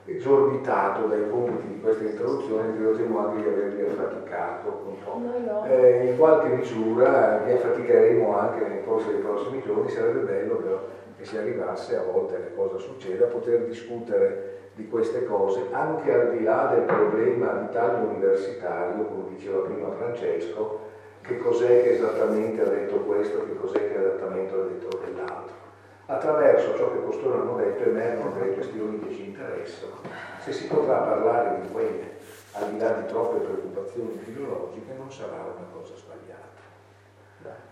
esorbitato dai compiti di questa introduzione, credo temo anche di avervi affaticato un po'. No, no. Eh, in qualche misura vi affaticheremo anche nel corso dei prossimi giorni, sarebbe bello però che si arrivasse a volte che cosa succede, a poter discutere di queste cose anche al di là del problema di taglio universitario, come diceva prima Francesco, che cos'è che esattamente ha detto questo, che cos'è che esattamente ha detto quell'altro attraverso ciò che costoro hanno detto emergono delle questioni che ci interessano. Se si potrà parlare di quelle, al di là di troppe preoccupazioni filologiche, non sarà una cosa sbagliata.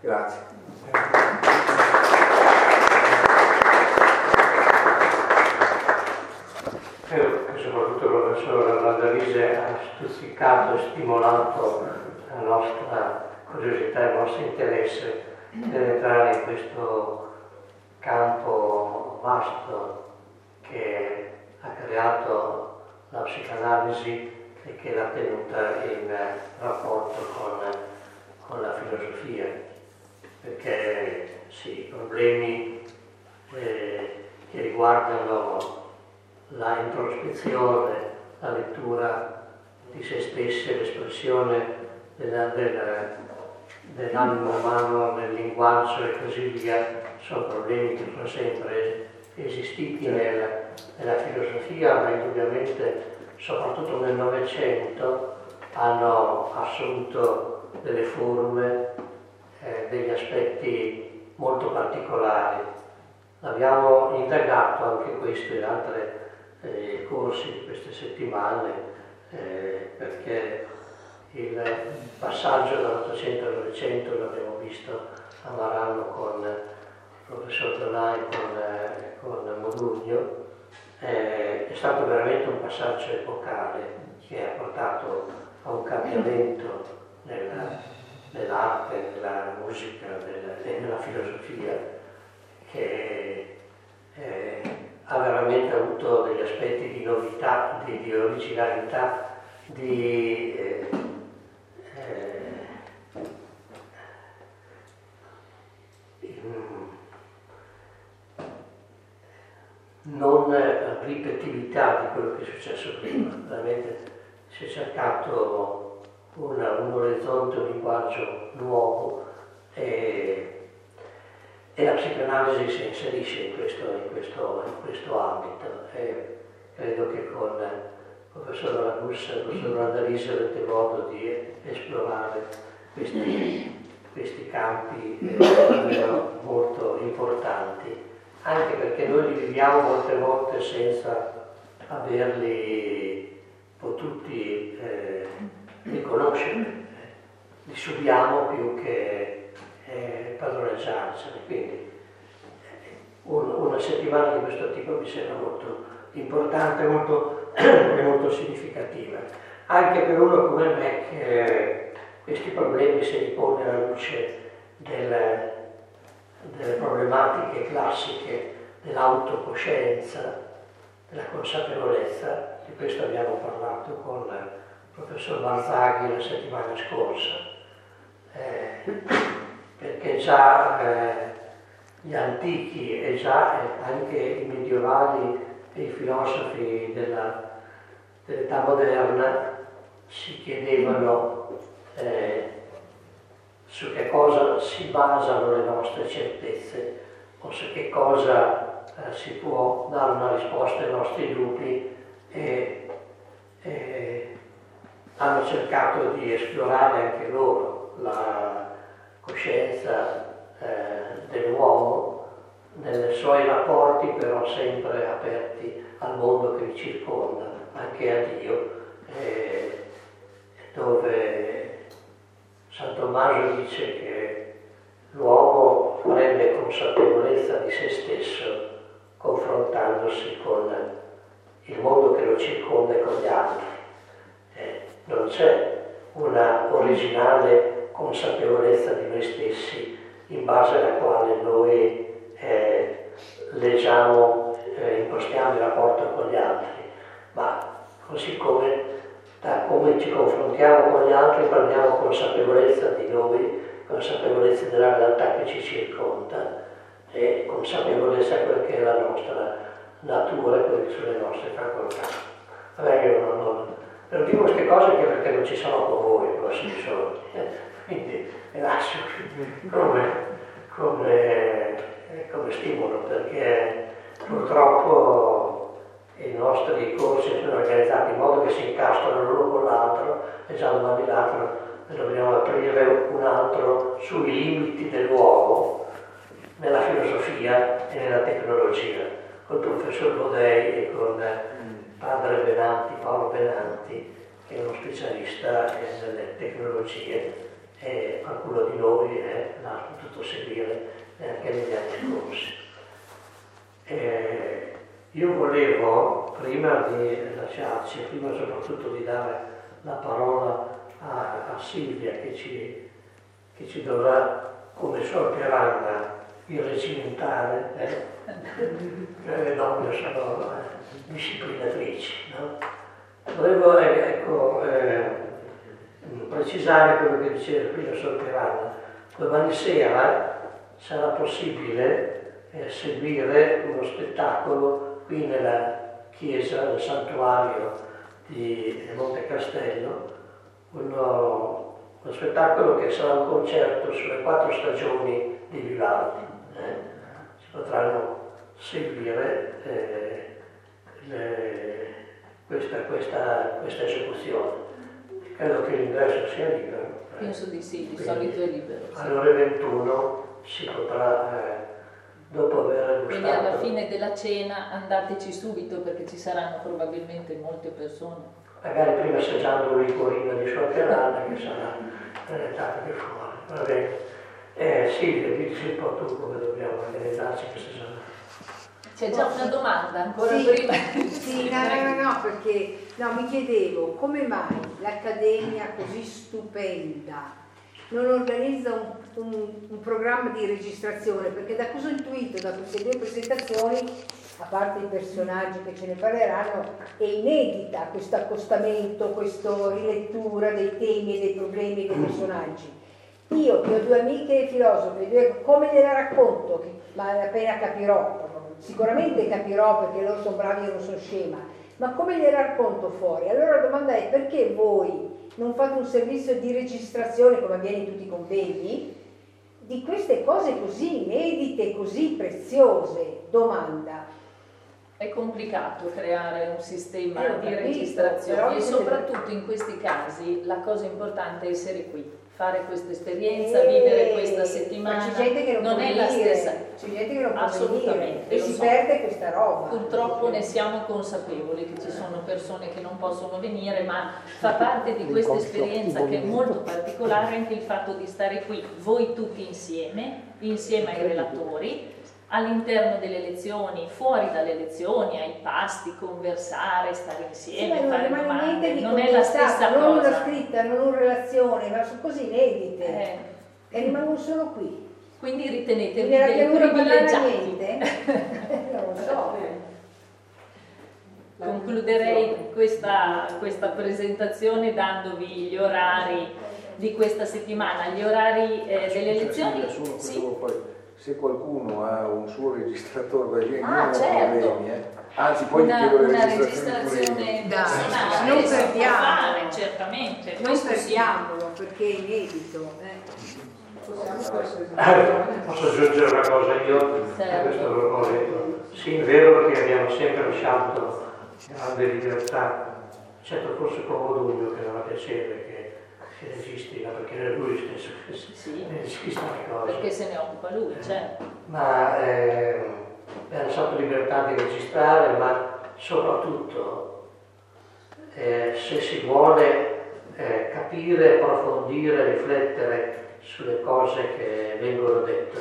Grazie. Credo che soprattutto il professor Landalise ha stuzzicato e stimolato la nostra curiosità e il nostro interesse nell'entrare in questo campo vasto che ha creato la psicanalisi e che l'ha tenuta in rapporto con, con la filosofia, perché sì, i problemi eh, che riguardano la introspezione, la lettura di se stessi, l'espressione della, della, dell'animo umano nel linguaggio e così via, sono problemi che sono sempre esistiti nella, nella filosofia, ma indubbiamente, soprattutto nel Novecento, hanno assunto delle forme, eh, degli aspetti molto particolari. Abbiamo indagato anche questo in altri eh, corsi queste settimane, eh, perché il passaggio dall'Ottocento al Novecento l'abbiamo visto a Marano con professor Donai con, eh, con Modugno, eh, è stato veramente un passaggio epocale che ha portato a un cambiamento nella, nell'arte, nella musica nella, e nella filosofia che eh, ha veramente avuto degli aspetti di novità, di, di originalità, di eh, non ripetitività di quello che è successo prima, veramente si è cercato una, un orizzonte, un linguaggio nuovo e, e, la psicanalisi si inserisce in questo, in questo, in questo ambito. E credo che con il professor Ragussa e il professor Randalisi avrete modo di esplorare questi, questi campi eh, molto importanti. Anche perché noi li viviamo molte volte senza averli potuti eh, riconoscere, li subiamo più che eh, padroneggiarcene. Quindi eh, un, una settimana di questo tipo mi sembra molto importante molto, e molto significativa. Anche per uno come me che questi problemi si li pone alla luce del delle problematiche classiche dell'autocoscienza, della consapevolezza, di questo abbiamo parlato con il professor Marzaghi la settimana scorsa, eh, perché già eh, gli antichi e già eh, anche i medievali e i filosofi della, dell'età moderna si chiedevano eh, su che cosa si basano le nostre certezze o su che cosa eh, si può dare una risposta ai nostri dubbi e, e hanno cercato di esplorare anche loro la coscienza eh, dell'uomo nei suoi rapporti però sempre aperti al mondo che li circonda, anche a Dio, eh, dove San Tommaso dice che l'uomo prende consapevolezza di se stesso confrontandosi con il mondo che lo circonda e con gli altri. Eh, non c'è una originale consapevolezza di noi stessi in base alla quale noi eh, leggiamo, eh, impostiamo il rapporto con gli altri, ma così come da come ci confrontiamo con gli altri prendiamo consapevolezza di noi, consapevolezza della realtà che ci circonda e consapevolezza di quella che è la nostra natura e quelle che sono le nostre facoltà. Vabbè, io non, non, non dico queste cose anche perché non ci sono con voi, però ci sono. Quindi le lascio. Come, come, come stimolo perché purtroppo i nostri corsi sono organizzati in modo che si incastrano l'uno con l'altro e già domani l'altro dobbiamo aprire un altro sui limiti dell'uomo nella filosofia e nella tecnologia, col professor Bodei e con padre Benanti, Paolo Benanti, che è uno specialista nelle tecnologie e qualcuno di noi eh, l'ha potuto seguire anche negli anni scorsi. E io volevo, prima di lasciarci, prima soprattutto di dare la parola a, a Silvia che ci, che ci dovrà come sua piranda irreggimentare, eh? le donne sono eh, disciplinatrici. No? Volevo ecco, eh, precisare quello che diceva prima Sor Piranda. Domani sera sarà possibile eh, seguire uno spettacolo qui nella chiesa, nel santuario di Monte Castello, uno, uno spettacolo che sarà un concerto sulle quattro stagioni di Vivaldi. Eh? Si potranno seguire eh, le, questa, questa, questa, esecuzione. Credo che l'ingresso sia libero. Penso di sì, di solito è libero. Sì. Alle ore 21 si potrà, eh, dopo aver gustato... Quindi alla fine della cena andateci subito perché ci saranno probabilmente molte persone. Magari prima assaggiando un liquorino di sua terrana che sarà presentato di fuori. Va bene. Eh, Silvia, dici un po' tu come dobbiamo organizzarci questa giornata. C'è già una domanda ancora sì, prima. Sì, no, no, no, perché no, mi chiedevo come mai l'Accademia così stupenda non organizza un, un, un, programma di registrazione, perché da cosa ho intuito da queste due presentazioni, a parte i personaggi che ce ne parleranno, è inedita questo accostamento, questa rilettura dei temi e dei problemi dei personaggi. Io che ho due amiche filosofe, come gliela racconto? Che, ma appena capirò, sicuramente capirò perché loro sono bravi e io non sono scema, ma come gliela racconto fuori? Allora la domanda è perché voi non fate un servizio di registrazione come avviene in tutti i convegni di queste cose così inedite, così preziose? Domanda. È complicato creare un sistema eh, di capito, registrazione e soprattutto in questi casi la cosa importante è essere qui fare questa esperienza, e... vivere questa settimana. c'è gente che non, non è la stessa. C'è gente che non può Assolutamente. E si so. perde questa roba. Purtroppo ne siamo consapevoli che ci sono persone che non possono venire, ma fa parte di questa esperienza che è molto particolare anche il fatto di stare qui, voi tutti insieme, insieme ai relatori, all'interno delle lezioni, fuori dalle lezioni, ai pasti, conversare, stare insieme, sì, fare non domande, non è la stessa non cosa. Non una scritta, non una relazione, ma sono così inedite eh. e rimangono solo qui. Quindi ritenetevi dei privilegiati. non lo so. Concluderei questa, questa presentazione dandovi gli orari di questa settimana, gli orari eh, delle lezioni. Sì. poi se qualcuno ha un suo registratore da genere, Ah, non ho certo. problemi, eh. Anzi, poi Una, chiedo una io. registrazione Dai, personale non può perdiamo. fare, certamente. Non sì. perdiamolo perché è inedito. eh. Eh, Posso aggiungere una cosa io a Certo. questo proposito? Sì, è vero che abbiamo sempre lasciato grande libertà, certo forse con Modugno che non ha piacere che ma perché era lui stesso che Sì. registra le cose. Perché se ne occupa lui, certo. ma eh, abbiamo lasciato libertà di registrare, ma soprattutto eh, se si vuole eh, capire, approfondire, riflettere sulle cose che vengono dette,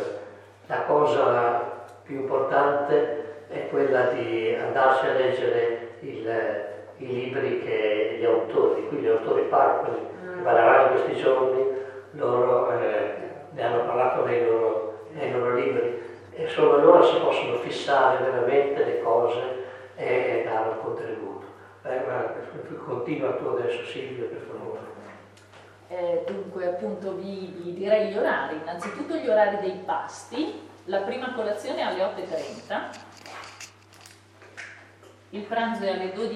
la cosa più importante è quella di andarsi a leggere il- i libri che gli autori, qui gli autori parlano, parleranno questi giorni, loro eh, ne hanno parlato nei loro, nei loro libri e solo allora si possono fissare veramente le cose e, e dare un contributo. Eh, ma continua tu adesso Silvio per favore. Eh, dunque, appunto, vi, vi direi gli orari. Innanzitutto gli orari dei pasti. La prima colazione è alle 8.30, il pranzo è alle 12.30